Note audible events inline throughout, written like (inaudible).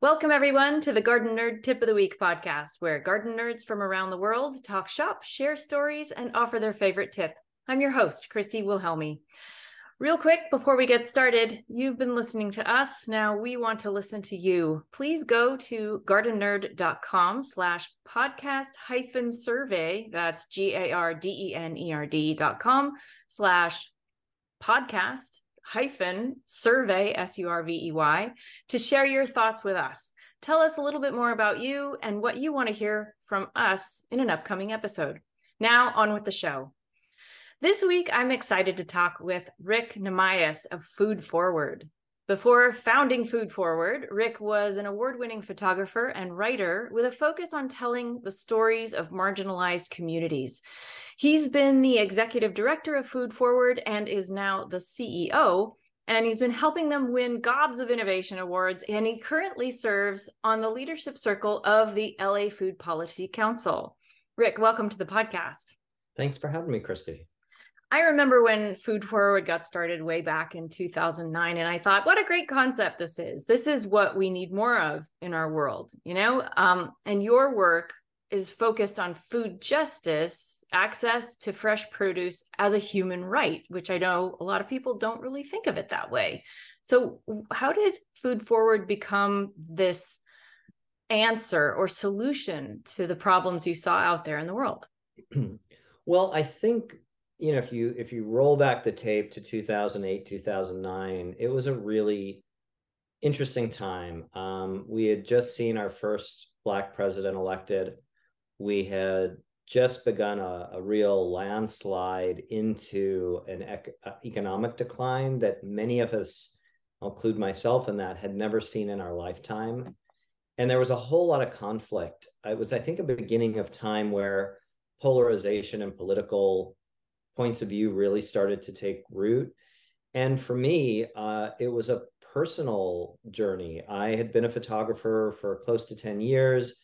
Welcome, everyone, to the Garden Nerd Tip of the Week podcast, where garden nerds from around the world talk shop, share stories, and offer their favorite tip. I'm your host, Christy Wilhelmi. Real quick, before we get started, you've been listening to us. Now we want to listen to you. Please go to gardennerd.com slash podcast hyphen survey. That's G-A-R-D-E-N-E-R-D dot com slash podcast hyphen survey, S U R V E Y, to share your thoughts with us. Tell us a little bit more about you and what you want to hear from us in an upcoming episode. Now, on with the show. This week, I'm excited to talk with Rick Nahmias of Food Forward. Before founding Food Forward, Rick was an award winning photographer and writer with a focus on telling the stories of marginalized communities. He's been the executive director of Food Forward and is now the CEO. And he's been helping them win gobs of innovation awards. And he currently serves on the leadership circle of the LA Food Policy Council. Rick, welcome to the podcast. Thanks for having me, Christy. I remember when Food Forward got started way back in 2009, and I thought, what a great concept this is. This is what we need more of in our world, you know? Um, and your work is focused on food justice, access to fresh produce as a human right, which I know a lot of people don't really think of it that way. So, how did Food Forward become this answer or solution to the problems you saw out there in the world? (clears throat) well, I think you know if you if you roll back the tape to 2008 2009 it was a really interesting time. Um, we had just seen our first black president elected. We had just begun a, a real landslide into an ec- uh, economic decline that many of us i'll include myself in that had never seen in our lifetime. And there was a whole lot of conflict. It was i think a beginning of time where polarization and political points of view really started to take root. And for me, uh, it was a personal journey. I had been a photographer for close to 10 years.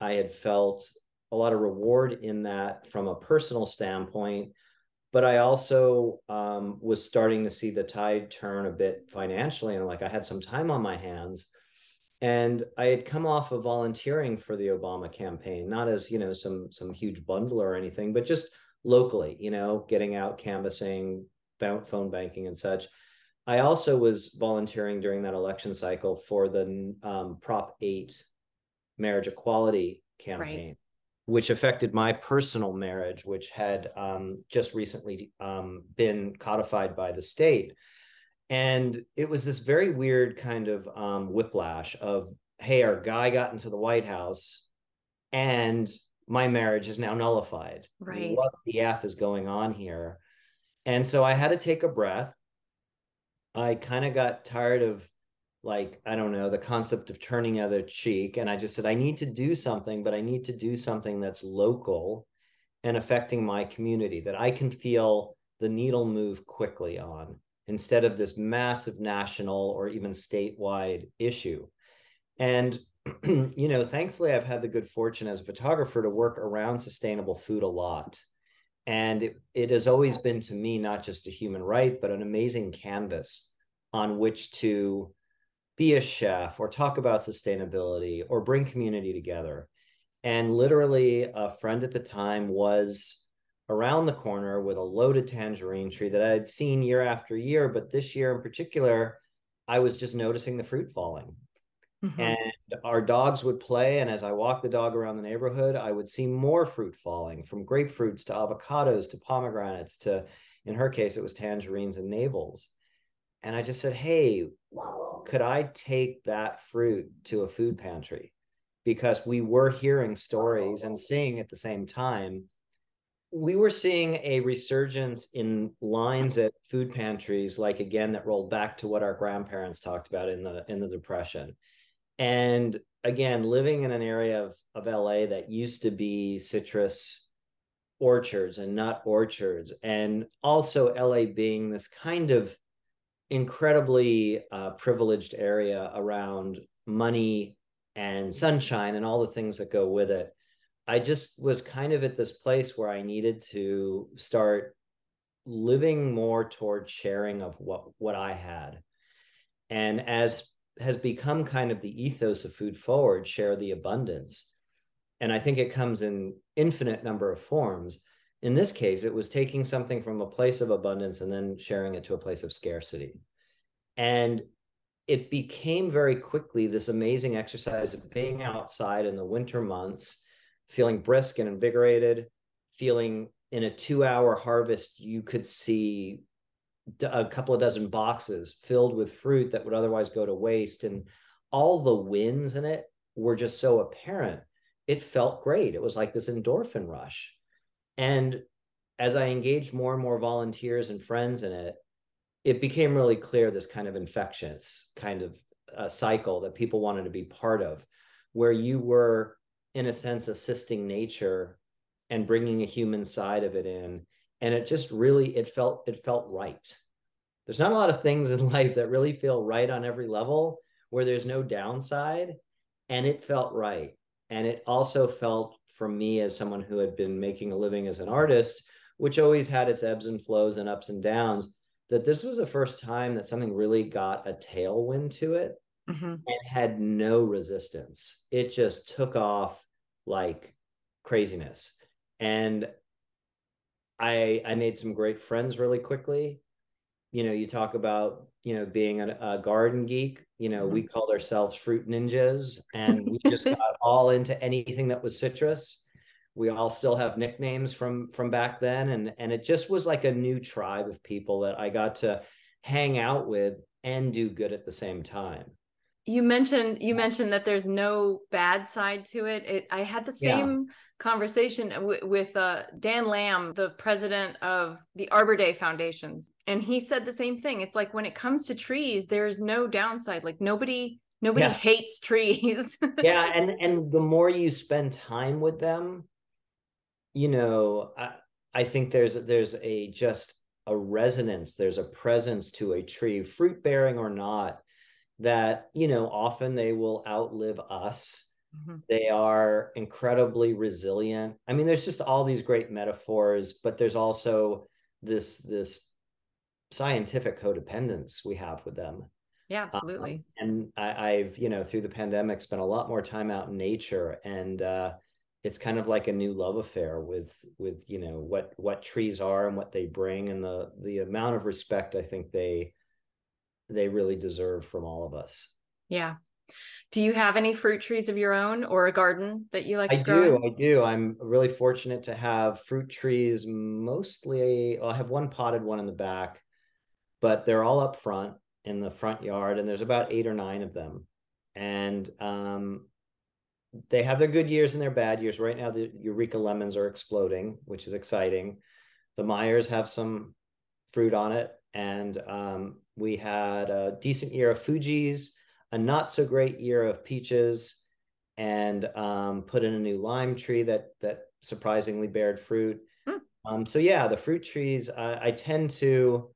I had felt a lot of reward in that from a personal standpoint. But I also um, was starting to see the tide turn a bit financially. And like I had some time on my hands. And I had come off of volunteering for the Obama campaign, not as, you know, some some huge bundle or anything, but just locally, you know, getting out, canvassing, phone banking, and such. I also was volunteering during that election cycle for the um, Prop 8 marriage equality campaign, right. which affected my personal marriage, which had um, just recently um, been codified by the state. And it was this very weird kind of um, whiplash of, hey, our guy got into the White House and my marriage is now nullified. Right. What the F is going on here? And so I had to take a breath. I kind of got tired of like, I don't know, the concept of turning other cheek. And I just said, I need to do something, but I need to do something that's local and affecting my community that I can feel the needle move quickly on instead of this massive national or even statewide issue. And (clears throat) you know, thankfully, I've had the good fortune as a photographer to work around sustainable food a lot. And it, it has always been to me not just a human right, but an amazing canvas on which to be a chef or talk about sustainability or bring community together. And literally, a friend at the time was around the corner with a loaded tangerine tree that I had seen year after year. But this year in particular, I was just noticing the fruit falling. Mm-hmm. Our dogs would play. And as I walked the dog around the neighborhood, I would see more fruit falling from grapefruits to avocados to pomegranates to, in her case, it was tangerines and navels. And I just said, Hey, could I take that fruit to a food pantry? Because we were hearing stories and seeing at the same time. We were seeing a resurgence in lines at food pantries, like again, that rolled back to what our grandparents talked about in the in the depression and again, living in an area of, of LA that used to be citrus orchards and nut orchards, and also LA being this kind of incredibly uh, privileged area around money and sunshine and all the things that go with it. I just was kind of at this place where I needed to start living more toward sharing of what what I had. And as has become kind of the ethos of food forward share the abundance. And i think it comes in infinite number of forms. In this case it was taking something from a place of abundance and then sharing it to a place of scarcity. And it became very quickly this amazing exercise of being outside in the winter months feeling brisk and invigorated feeling in a two hour harvest you could see a couple of dozen boxes filled with fruit that would otherwise go to waste and all the wins in it were just so apparent it felt great. It was like this endorphin rush. And as i engaged more and more volunteers and friends in it it became really clear this kind of infectious kind of uh, cycle that people wanted to be part of where you were in a sense assisting nature and bringing a human side of it in and it just really it felt it felt right. There's not a lot of things in (laughs) life that really feel right on every level where there's no downside and it felt right. And it also felt for me as someone who had been making a living as an artist which always had its ebbs and flows and ups and downs that this was the first time that something really got a tailwind to it mm-hmm. and had no resistance. It just took off like craziness. And I I made some great friends really quickly. You know, you talk about you know being a, a garden geek. You know, mm-hmm. we called ourselves fruit ninjas, and we (laughs) just got all into anything that was citrus. We all still have nicknames from from back then, and and it just was like a new tribe of people that I got to hang out with and do good at the same time you mentioned you mentioned that there's no bad side to it, it i had the same yeah conversation w- with uh, Dan Lambe, the president of the Arbor Day Foundations, and he said the same thing. It's like when it comes to trees, there's no downside. Like nobody nobody yeah. hates trees. (laughs) yeah, and and the more you spend time with them, you know, I, I think there's there's a just a resonance, there's a presence to a tree, fruit bearing or not, that you know often they will outlive us Mm-hmm. They are incredibly resilient. I mean, there's just all these great metaphors, but there's also this this scientific codependence we have with them. Yeah, absolutely. Um, and I, have you know through the pandemic spent a lot more time out in nature, and uh, it's kind of like a new love affair with with you know what what trees are and what they bring, and the the amount of respect I think they they really deserve from all of us. Yeah, do you have any fruit trees of your own or a garden that you like to I grow? do. I do. I'm really fortunate to have fruit trees mostly. Well, I have one potted one in the back, but they're all up front in the front yard, and there's about eight or nine of them. And um, they have their good years and their bad years. Right now, the Eureka lemons are exploding, which is exciting. The Meyers have some fruit on it, and um, we had a decent year of Fuji's a not so great year of peaches and um, put in a new lime tree that that surprisingly bared fruit. Hmm. Um, so yeah, the fruit trees I, I, tend to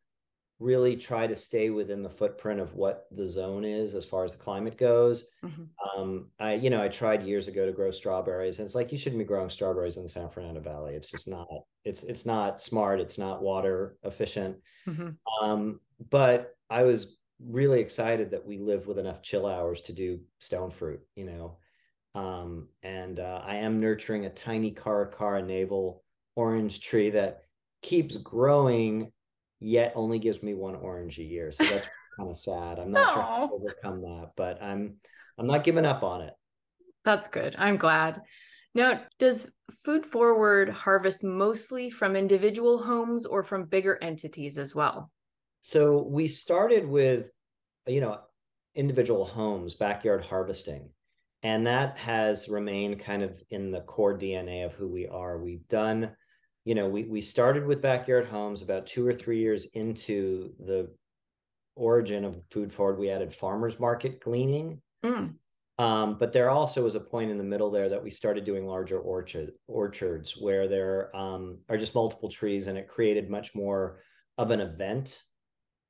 really try to stay within the footprint of what the zone is as far as the climate goes. Mm-hmm. Um, I you know I tried years ago to grow strawberries, and it's like you shouldn't be growing strawberries in the San Fernando Valley. It's just not. It's it's not smart. It's not water efficient. Mm-hmm. Um, but I was really excited that we live with enough chill hours to do stone fruit, you know. Um, and uh, I am nurturing a tiny Cara Cara navel orange tree that keeps growing, yet only gives me one orange a year. So that's (laughs) kind of sad. I'm not sure how to overcome that, but I'm I'm not giving up on it. That's good. I'm glad. Now, does Food Forward harvest mostly from individual homes or from bigger entities as well? So we started with, you know, individual homes, backyard harvesting. And that has remained kind of in the core DNA of who we are. We've done, you know, we, we started with backyard homes about two or three years into the origin of food forward. We added farmers market gleaning. Mm. Um, but there also was a point in the middle there that we started doing larger orchard orchards where there um, are just multiple trees and it created much more of an event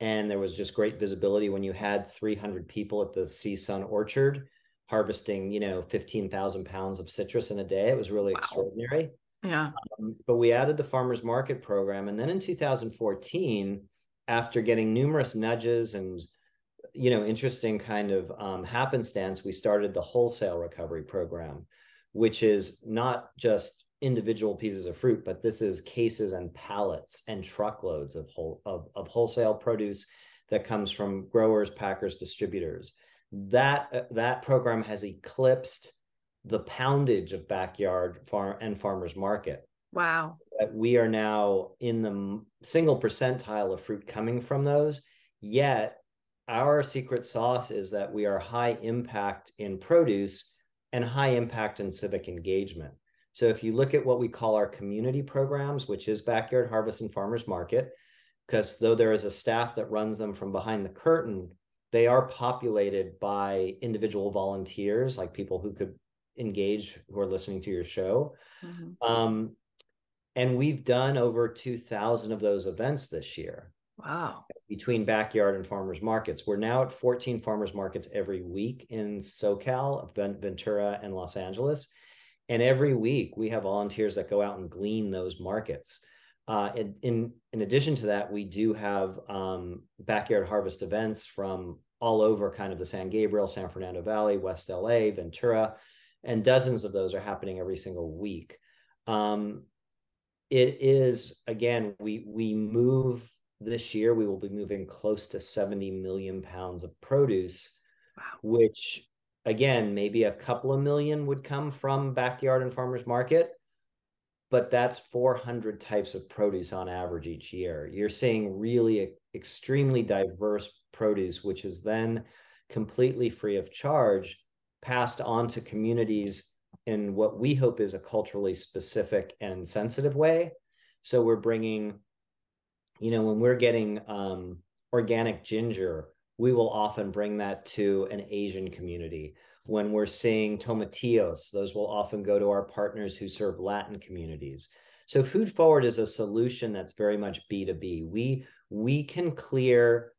and there was just great visibility when you had 300 people at the CSUN Orchard harvesting, you know, 15,000 pounds of citrus in a day. It was really wow. extraordinary. Yeah. Um, but we added the farmers market program. And then in 2014, after getting numerous nudges and, you know interesting kind of um, happenstance we started the wholesale recovery program which is not just individual pieces of fruit but this is cases and pallets and truckloads of whole of, of wholesale produce that comes from growers packers distributors. That uh, that program has eclipsed the poundage of backyard farm and farmers market. Wow. We are now in the single percentile of fruit coming from those yet our secret sauce is that we are high impact in produce and high impact in civic engagement. So if you look at what we call our community programs, which is Backyard Harvest and Farmers Market, because though there is a staff that runs them from behind the curtain, they are populated by individual volunteers, like people who could engage who are listening to your show. Mm-hmm. Um, and we've done over 2,000 of those events this year. Wow. Between backyard and farmers markets. We're now at 14 farmers markets every week in SoCal, Ventura, and Los Angeles. And every week we have volunteers that go out and glean those markets. Uh, in, in, in addition to that, we do have um, backyard harvest events from all over kind of the San Gabriel, San Fernando Valley, West LA, Ventura, and dozens of those are happening every single week. Um, it is again, we we move this year we will be moving close to 70 million pounds of produce wow. which again maybe a couple of million would come from backyard and farmers market but that's 400 types of produce on average each year. You're seeing really extremely diverse produce which is then completely free of charge passed on to communities in what we hope is a culturally specific and sensitive way. So we're bringing you know, when we're getting um, organic ginger, we will often bring that to an Asian community. When we're seeing tomatillos, those will often go to our partners who serve Latin communities. So food forward is a solution that's very much B2B. We we can clear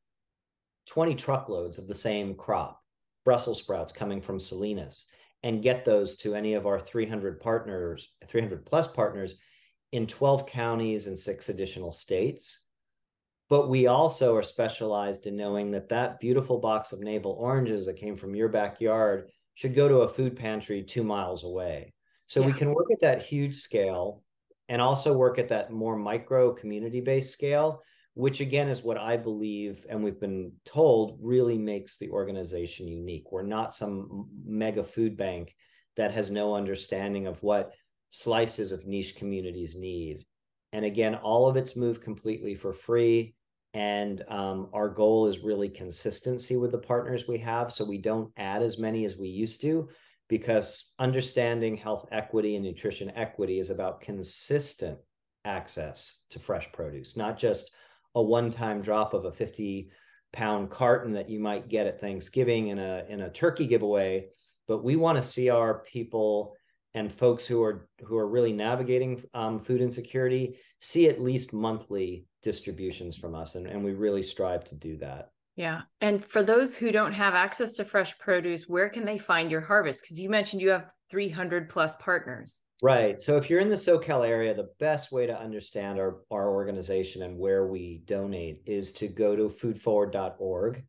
20 truckloads of the same crop, Brussels sprouts coming from Salinas, and get those to any of our 300 partners, 300 plus partners in 12 counties and six additional states but we also are specialized in knowing that that beautiful box of navel oranges that came from your backyard should go to a food pantry two miles away. So yeah. we can work at that huge scale and also work at that more micro community based scale which again is what i believe and we've been told really makes the organization unique. We're not some mega food bank that has no understanding of what slices of niche communities need. And again all of it's moved completely for free and um, our goal is really consistency with the partners we have so we don't add as many as we used to because understanding health equity and nutrition equity is about consistent access to fresh produce not just a one-time drop of a 50 pound carton that you might get at thanksgiving in a in a turkey giveaway but we want to see our people and folks who are who are really navigating um, food insecurity see at least monthly distributions from us and, and we really strive to do that. Yeah. And for those who don't have access to fresh produce where can they find your harvest? Because you mentioned you have 300 plus partners. Right. So if you're in the socal area the best way to understand our, our organization and where we donate is to go to foodforward.org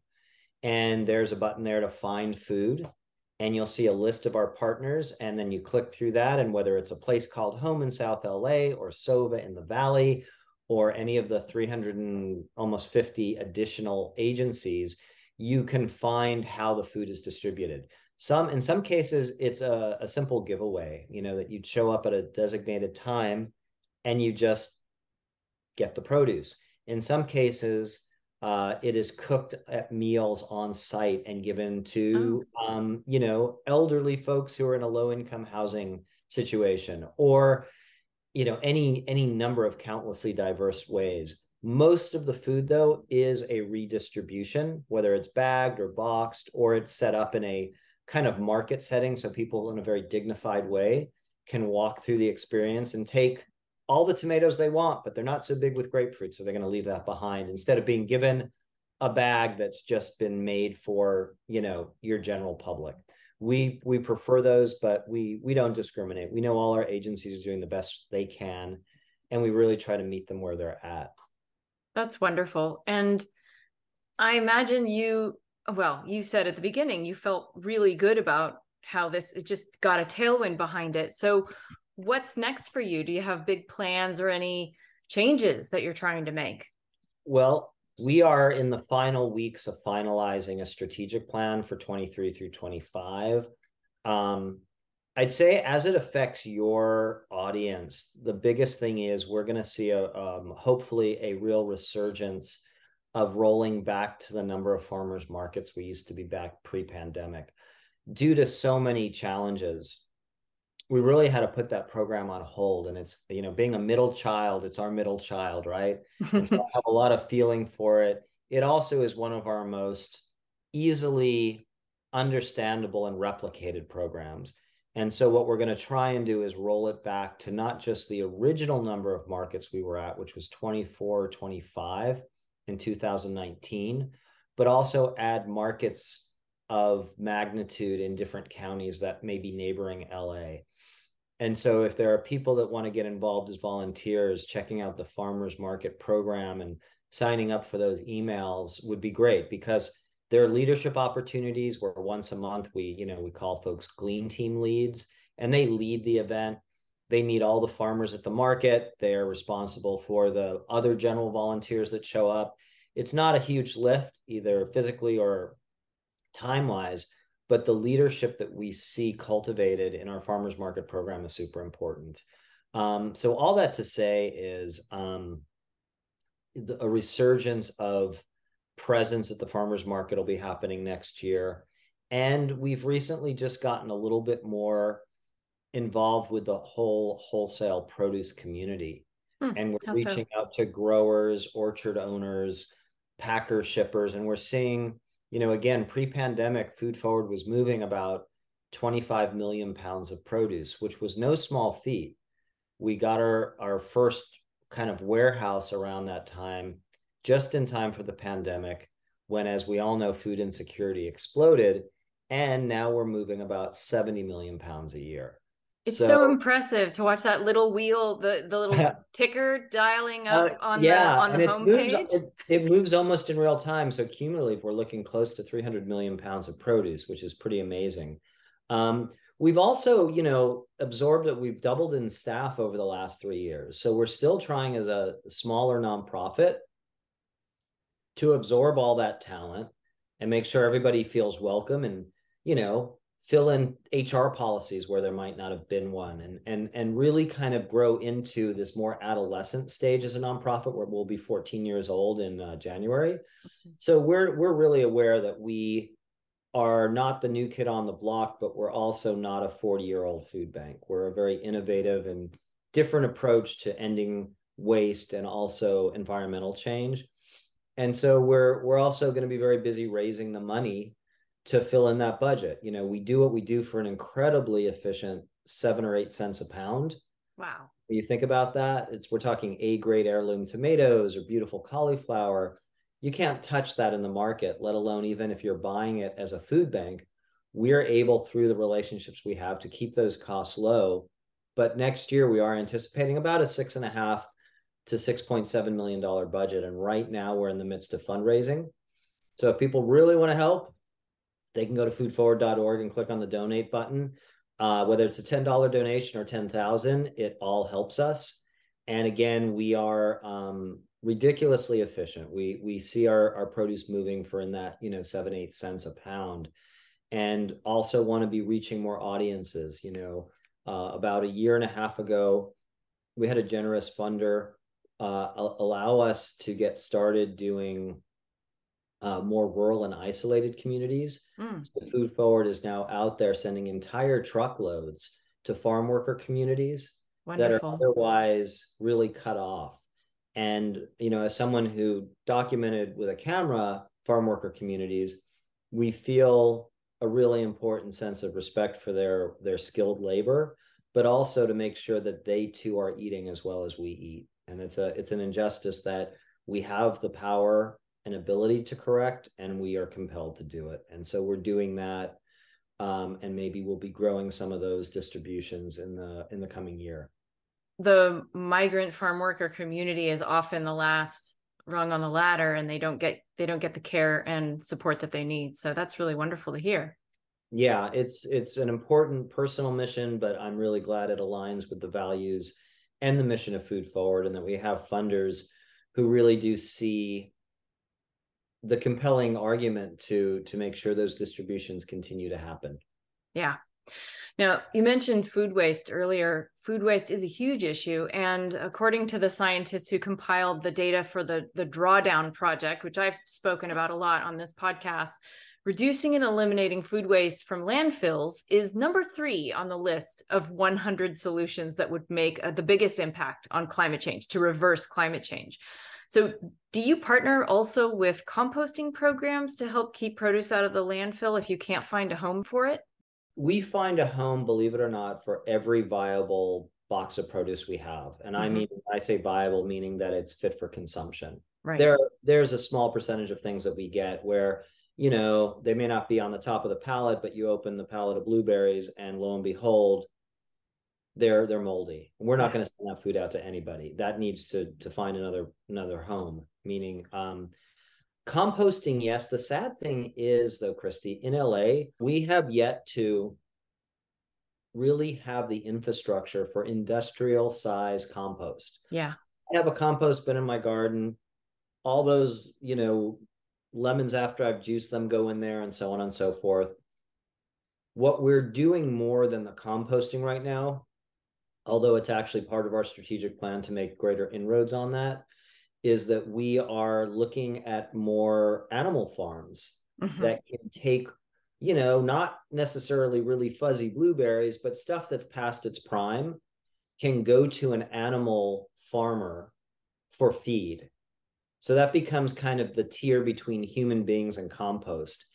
and there's a button there to find food and you'll see a list of our partners and then you click through that and whether it's a place called home in south la or sova in the valley or any of the 300 and almost 50 additional agencies you can find how the food is distributed some in some cases it's a, a simple giveaway you know that you'd show up at a designated time and you just get the produce in some cases uh, it is cooked at meals on site and given to oh. um, you know elderly folks who are in a low income housing situation or you know any any number of countlessly diverse ways most of the food though is a redistribution whether it's bagged or boxed or it's set up in a kind of market setting so people in a very dignified way can walk through the experience and take all the tomatoes they want, but they're not so big with grapefruit. So they're going to leave that behind instead of being given a bag that's just been made for, you know, your general public. We we prefer those, but we we don't discriminate. We know all our agencies are doing the best they can, and we really try to meet them where they're at. That's wonderful. And I imagine you well, you said at the beginning you felt really good about how this it just got a tailwind behind it. So what's next for you? Do you have big plans or any changes that you're trying to make? Well, we are in the final weeks of finalizing a strategic plan for 23 through 25. Um, I'd say as it affects your audience, the biggest thing is we're going to see a um, hopefully a real resurgence of rolling back to the number of farmers markets we used to be back pre-pandemic due to so many challenges we really had to put that program on hold and it's you know being a middle child it's our middle child right? So (laughs) i have a lot of feeling for it. It also is one of our most easily understandable and replicated programs. And so what we're going to try and do is roll it back to not just the original number of markets we were at which was 24 25 in 2019 but also add markets of magnitude in different counties that may be neighboring LA. And so, if there are people that want to get involved as volunteers, checking out the farmers market program and signing up for those emails would be great because there are leadership opportunities where once a month we, you know, we call folks glean team leads and they lead the event. They meet all the farmers at the market. They are responsible for the other general volunteers that show up. It's not a huge lift, either physically or time wise, but the leadership that we see cultivated in our farmers market program is super important. Um, so all that to say is um, the, a resurgence of presence at the farmers market will be happening next year, and we've recently just gotten a little bit more involved with the whole wholesale produce community, hmm, and we're reaching so? out to growers, orchard owners, packer shippers, and we're seeing you know, again, pre-pandemic, Food Forward was moving about 25 million pounds of produce, which was no small feat. We got our our first kind of warehouse around that time, just in time for the pandemic, when, as we all know, food insecurity exploded, and now we're moving about 70 million pounds a year. It's so, so, impressive to watch that little wheel, the the little (laughs) ticker dialing up uh, on yeah, the on the homepage. It, it, moves almost in real time. So cumulatively, we're looking close to 300 million pounds of produce, which is pretty amazing. Um, we've also, you know, absorbed that we've doubled in staff over the last three years. So we're still trying as a smaller nonprofit to absorb all that talent and make sure everybody feels welcome and you know fill in HR policies where there might not have been one and and and really kind of grow into this more adolescent stage as a nonprofit where we'll be 14 years old in uh, January. So we're we're really aware that we are not the new kid on the block, but we're also not a 40 year old food bank. We're a very innovative and different approach to ending waste and also environmental change. And so we're we're also going to be very busy raising the money to fill in that budget. You know, we do what we do for an incredibly efficient seven or eight cents a pound. Wow. When you think about that, it's we're talking A grade heirloom tomatoes or beautiful cauliflower. You can't touch that in the market, let alone even if you're buying it as a food bank. We're able through the relationships we have to keep those costs low. But next year we are anticipating about a six and a half to six point seven million dollar budget. And right now we're in the midst of fundraising. So if people really want to help, they can go to foodforward.org and click on the donate button. Uh, whether it's a $10 donation or 10,000, it all helps us. And again, we are um, ridiculously efficient. We we see our, our produce moving for in that, you know, seven, eight cents a pound. And also want to be reaching more audiences. You know, uh, about a year and a half ago, we had a generous funder uh, allow us to get started doing uh, more rural and isolated communities. Mm. So Food Forward is now out there sending entire truckloads to farm worker communities Wonderful. that are otherwise really cut off. And you know, as someone who documented with a camera farm worker communities, we feel a really important sense of respect for their their skilled labor, but also to make sure that they too are eating as well as we eat. And it's a it's an injustice that we have the power an ability to correct and we are compelled to do it. And so we're doing that um, and maybe we'll be growing some of those distributions in the in the coming year. The migrant farm worker community is often the last rung on the ladder and they don't get they don't get the care and support that they need. So that's really wonderful to hear. Yeah it's it's an important personal mission but i'm really glad it aligns with the values and the mission of food forward and that we have funders who really do see the compelling argument to to make sure those distributions continue to happen yeah now, you mentioned food waste earlier. Food waste is a huge issue. And according to the scientists who compiled the data for the, the Drawdown Project, which I've spoken about a lot on this podcast, reducing and eliminating food waste from landfills is number three on the list of 100 solutions that would make uh, the biggest impact on climate change to reverse climate change. So, do you partner also with composting programs to help keep produce out of the landfill if you can't find a home for it? we find a home, believe it or not, for every viable box of produce we have. And mm-hmm. I mean, I say viable, meaning that it's fit for consumption. Right. There, there's a small percentage of things that we get where, you know, they may not be on the top of the pallet, but you open the pallet of blueberries and lo and behold, they're they're moldy. We're not going to send that food out to anybody. That needs to to find another another home. Meaning, um, composting yes the sad thing is though christy in la we have yet to really have the infrastructure for industrial size compost yeah i have a compost bin in my garden all those you know lemons after i've juiced them go in there and so on and so forth what we're doing more than the composting right now although it's actually part of our strategic plan to make greater inroads on that is that we are looking at more animal farms mm-hmm. that can take you know not necessarily really fuzzy blueberries but stuff that's past its prime can go to an animal farmer for feed so that becomes kind of the tier between human beings and compost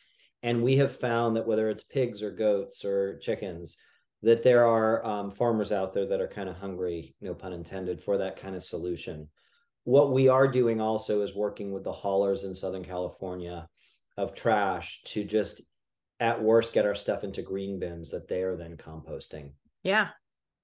and we have found that whether it's pigs or goats or chickens that there are um, farmers out there that are kind of hungry no pun intended for that kind of solution what we are doing also is working with the haulers in Southern California of trash to just at worst get our stuff into green bins that they are then composting. Yeah.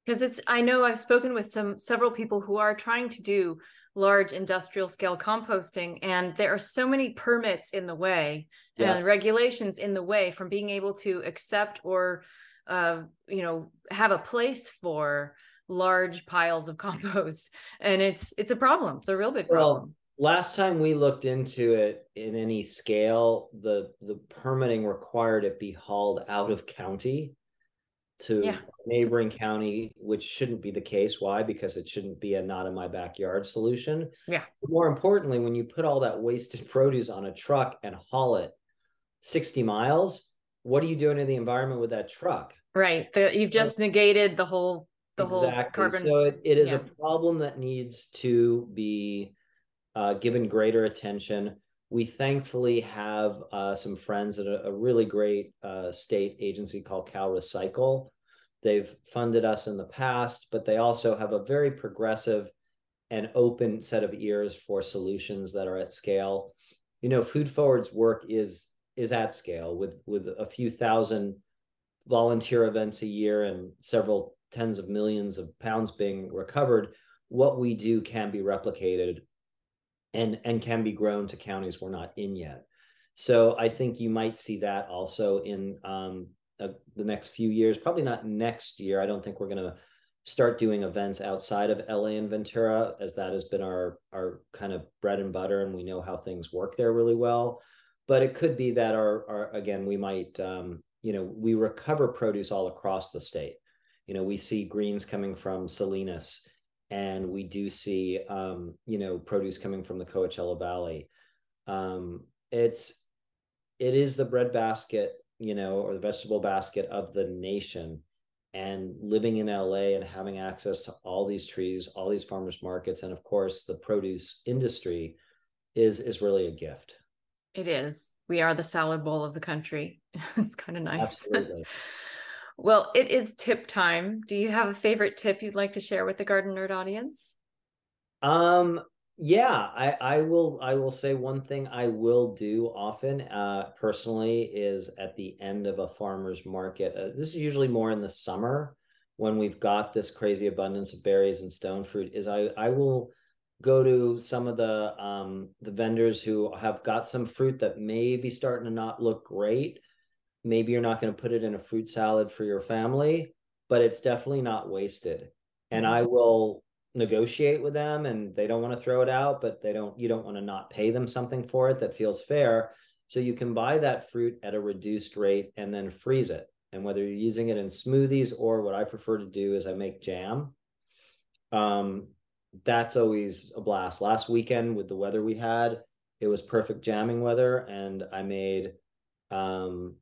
Because it's I know I've spoken with some several people who are trying to do large industrial scale composting and there are so many permits in the way yeah. and regulations in the way from being able to accept or uh, you know have a place for large piles of (laughs) compost. And it's it's a problem. It's a real big problem. well, last time we looked into it in any scale the the permitting required it be hauled out of county to yeah. neighboring county which shouldn't be the case. Why? Because it shouldn't be a not in my backyard solution. Yeah. But more importantly when you put all that wasted (laughs) produce on a truck and haul it 60 miles what are you doing to the environment with that truck right the, you've just negated the whole the exactly. whole carbon. So it, it is yeah. a problem that needs to be uh, given greater attention. We thankfully have uh, some friends at a, a really great uh, state agency called Cal Recycle. They've funded us in the past, but they also have a very progressive and open set of ears for solutions that are at scale. You know, Food Forward's work is is at scale with with a few thousand volunteer events a year and several tens of millions of pounds being recovered, what we do can be replicated and and can be grown to counties we're not in yet. So I think you might see that also in um, uh, the next few years. Probably not next year. I don't think we're going to start doing events outside of LA and Ventura, as that has been our our kind of bread and butter, and we know how things work there really well. But it could be that our, our again, we might um, you know we recover produce all across the state you know we see greens coming from salinas and we do see um, you know produce coming from the coachella valley um, it's it is the breadbasket you know or the vegetable basket of the nation and living in LA and having access to all these trees, all these farmers markets, and of course the produce industry is is really a gift. It is. We are the salad bowl of the country. (laughs) it's kind of nice. Absolutely. (laughs) Well, it is tip time. Do you have a favorite tip you'd like to share with the Garden Nerd audience? Um, yeah, I, I will I will say one thing I will do often uh, personally is at the end of a farmer's market. Uh, this is usually more in the summer when we've got this crazy abundance of berries and stone fruit. Is I I will go to some of the um, the vendors who have got some fruit that may be starting to not look great. Maybe you're not going to put it in a fruit salad for your family, but it's definitely not wasted. And. I will negotiate with them and they don't want to throw it out, but they don't you don't want to not pay them something for it that feels fair. So you can buy that fruit at a reduced rate and then freeze it. And whether you're using it in smoothies or what I prefer to do is I make jam. Um, that's always a blast. Last weekend with the weather we had, it was perfect jamming weather, and I made um,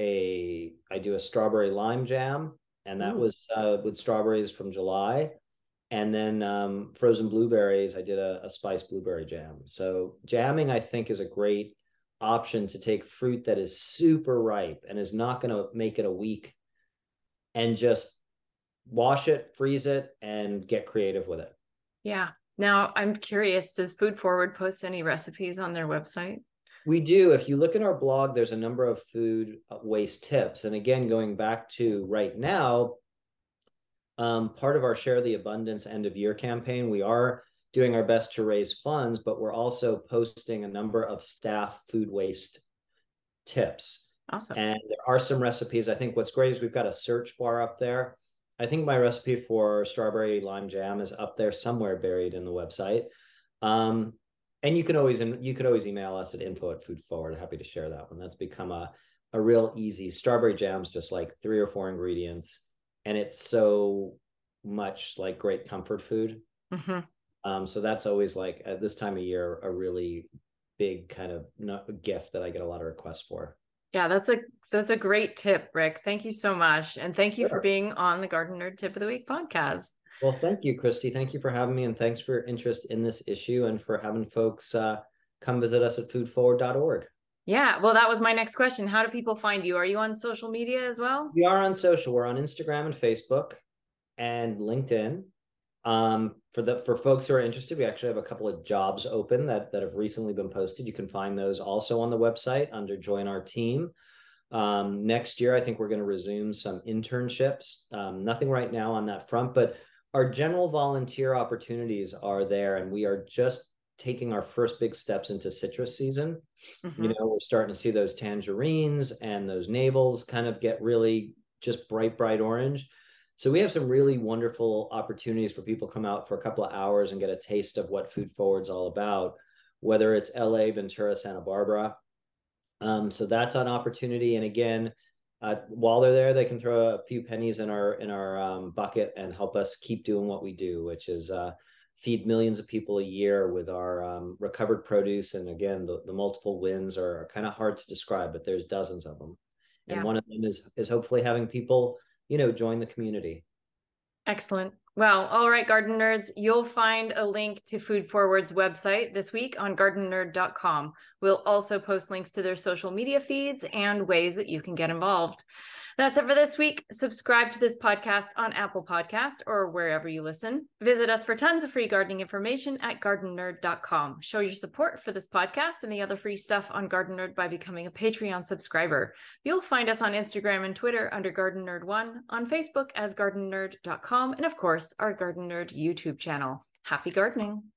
a I do a strawberry lime jam, and that was uh, with strawberries from July, and then um, frozen blueberries. I did a, a spiced blueberry jam. So jamming, I think, is a great option to take fruit that is super ripe and is not going to make it a week, and just wash it, freeze it, and get creative with it. Yeah. Now I'm curious, does Food Forward post any recipes on their website? We do. If you look at our blog, there's a number of food uh, waste tips. And again, going back to right now, um, part of our Share the Abundance end of year campaign, we are doing our best to raise funds, but we're also posting a number of staff food waste tips. Awesome. And there are some recipes. I think what's great is we've got a search bar up there I think my recipe for strawberry lime jam is up there somewhere buried in the website. Um, and you can always you could always email us at info at food forward. Happy to share that one. That's become a a real easy strawberry jam's just like three or four ingredients, and it's so much like great comfort food. Mm-hmm. Um, so that's always like at this time of year a really big kind of gift that I get a lot of requests for. Yeah, that's a that's a great tip, Rick. Thank you so much. And thank you sure. for being on the Garden Nerd Tip of the Week podcast. Well, thank you, Christy. Thank you for having me and thanks for your interest in this issue and for having folks uh, come visit us at foodforward.org. Yeah, well, that was my next question. How do people find you? Are you on social media as well? We are on social. We're on Instagram and Facebook and LinkedIn. Um, for the for folks who are interested, we actually have a couple of jobs open that that have recently been posted. You can find those also on the website under join our team. Um, next year, I think we're going to resume some internships. Um, nothing right now on that front, but our general volunteer opportunities are there, and we are just taking our first big steps into citrus season. Mm-hmm. You know, we're starting to see those tangerines and those navels kind of get really just bright, bright orange. So we have some really wonderful opportunities for people to come out for a couple of hours and get a taste of what Food Forward's all about, whether it's LA, Ventura, Santa Barbara. Um, so that's an opportunity. And again, uh, while they're there, they can throw a few pennies in our in our um, bucket and help us keep doing what we do, which is uh, feed millions of people a year with our um, recovered produce. And again, the, the multiple wins are kind of hard to describe, but there's dozens of them. And yeah. one of them is is hopefully having people you know, join the community. Excellent. Well, all right, garden nerds, you'll find a link to Food Forward's website this week on gardennerd.com. We'll also post links to their social media feeds and ways that you can get involved. That's it for this week. Subscribe to this podcast on Apple Podcast or wherever you listen. Visit us for tons of free gardening information at gardennerd.com. Show your support for this podcast and the other free stuff on Garden Nerd by becoming a Patreon subscriber. You'll find us on Instagram and Twitter under Garden Nerd One, on Facebook as gardennerd.com, and of course, our Garden Nerd YouTube channel. Happy gardening.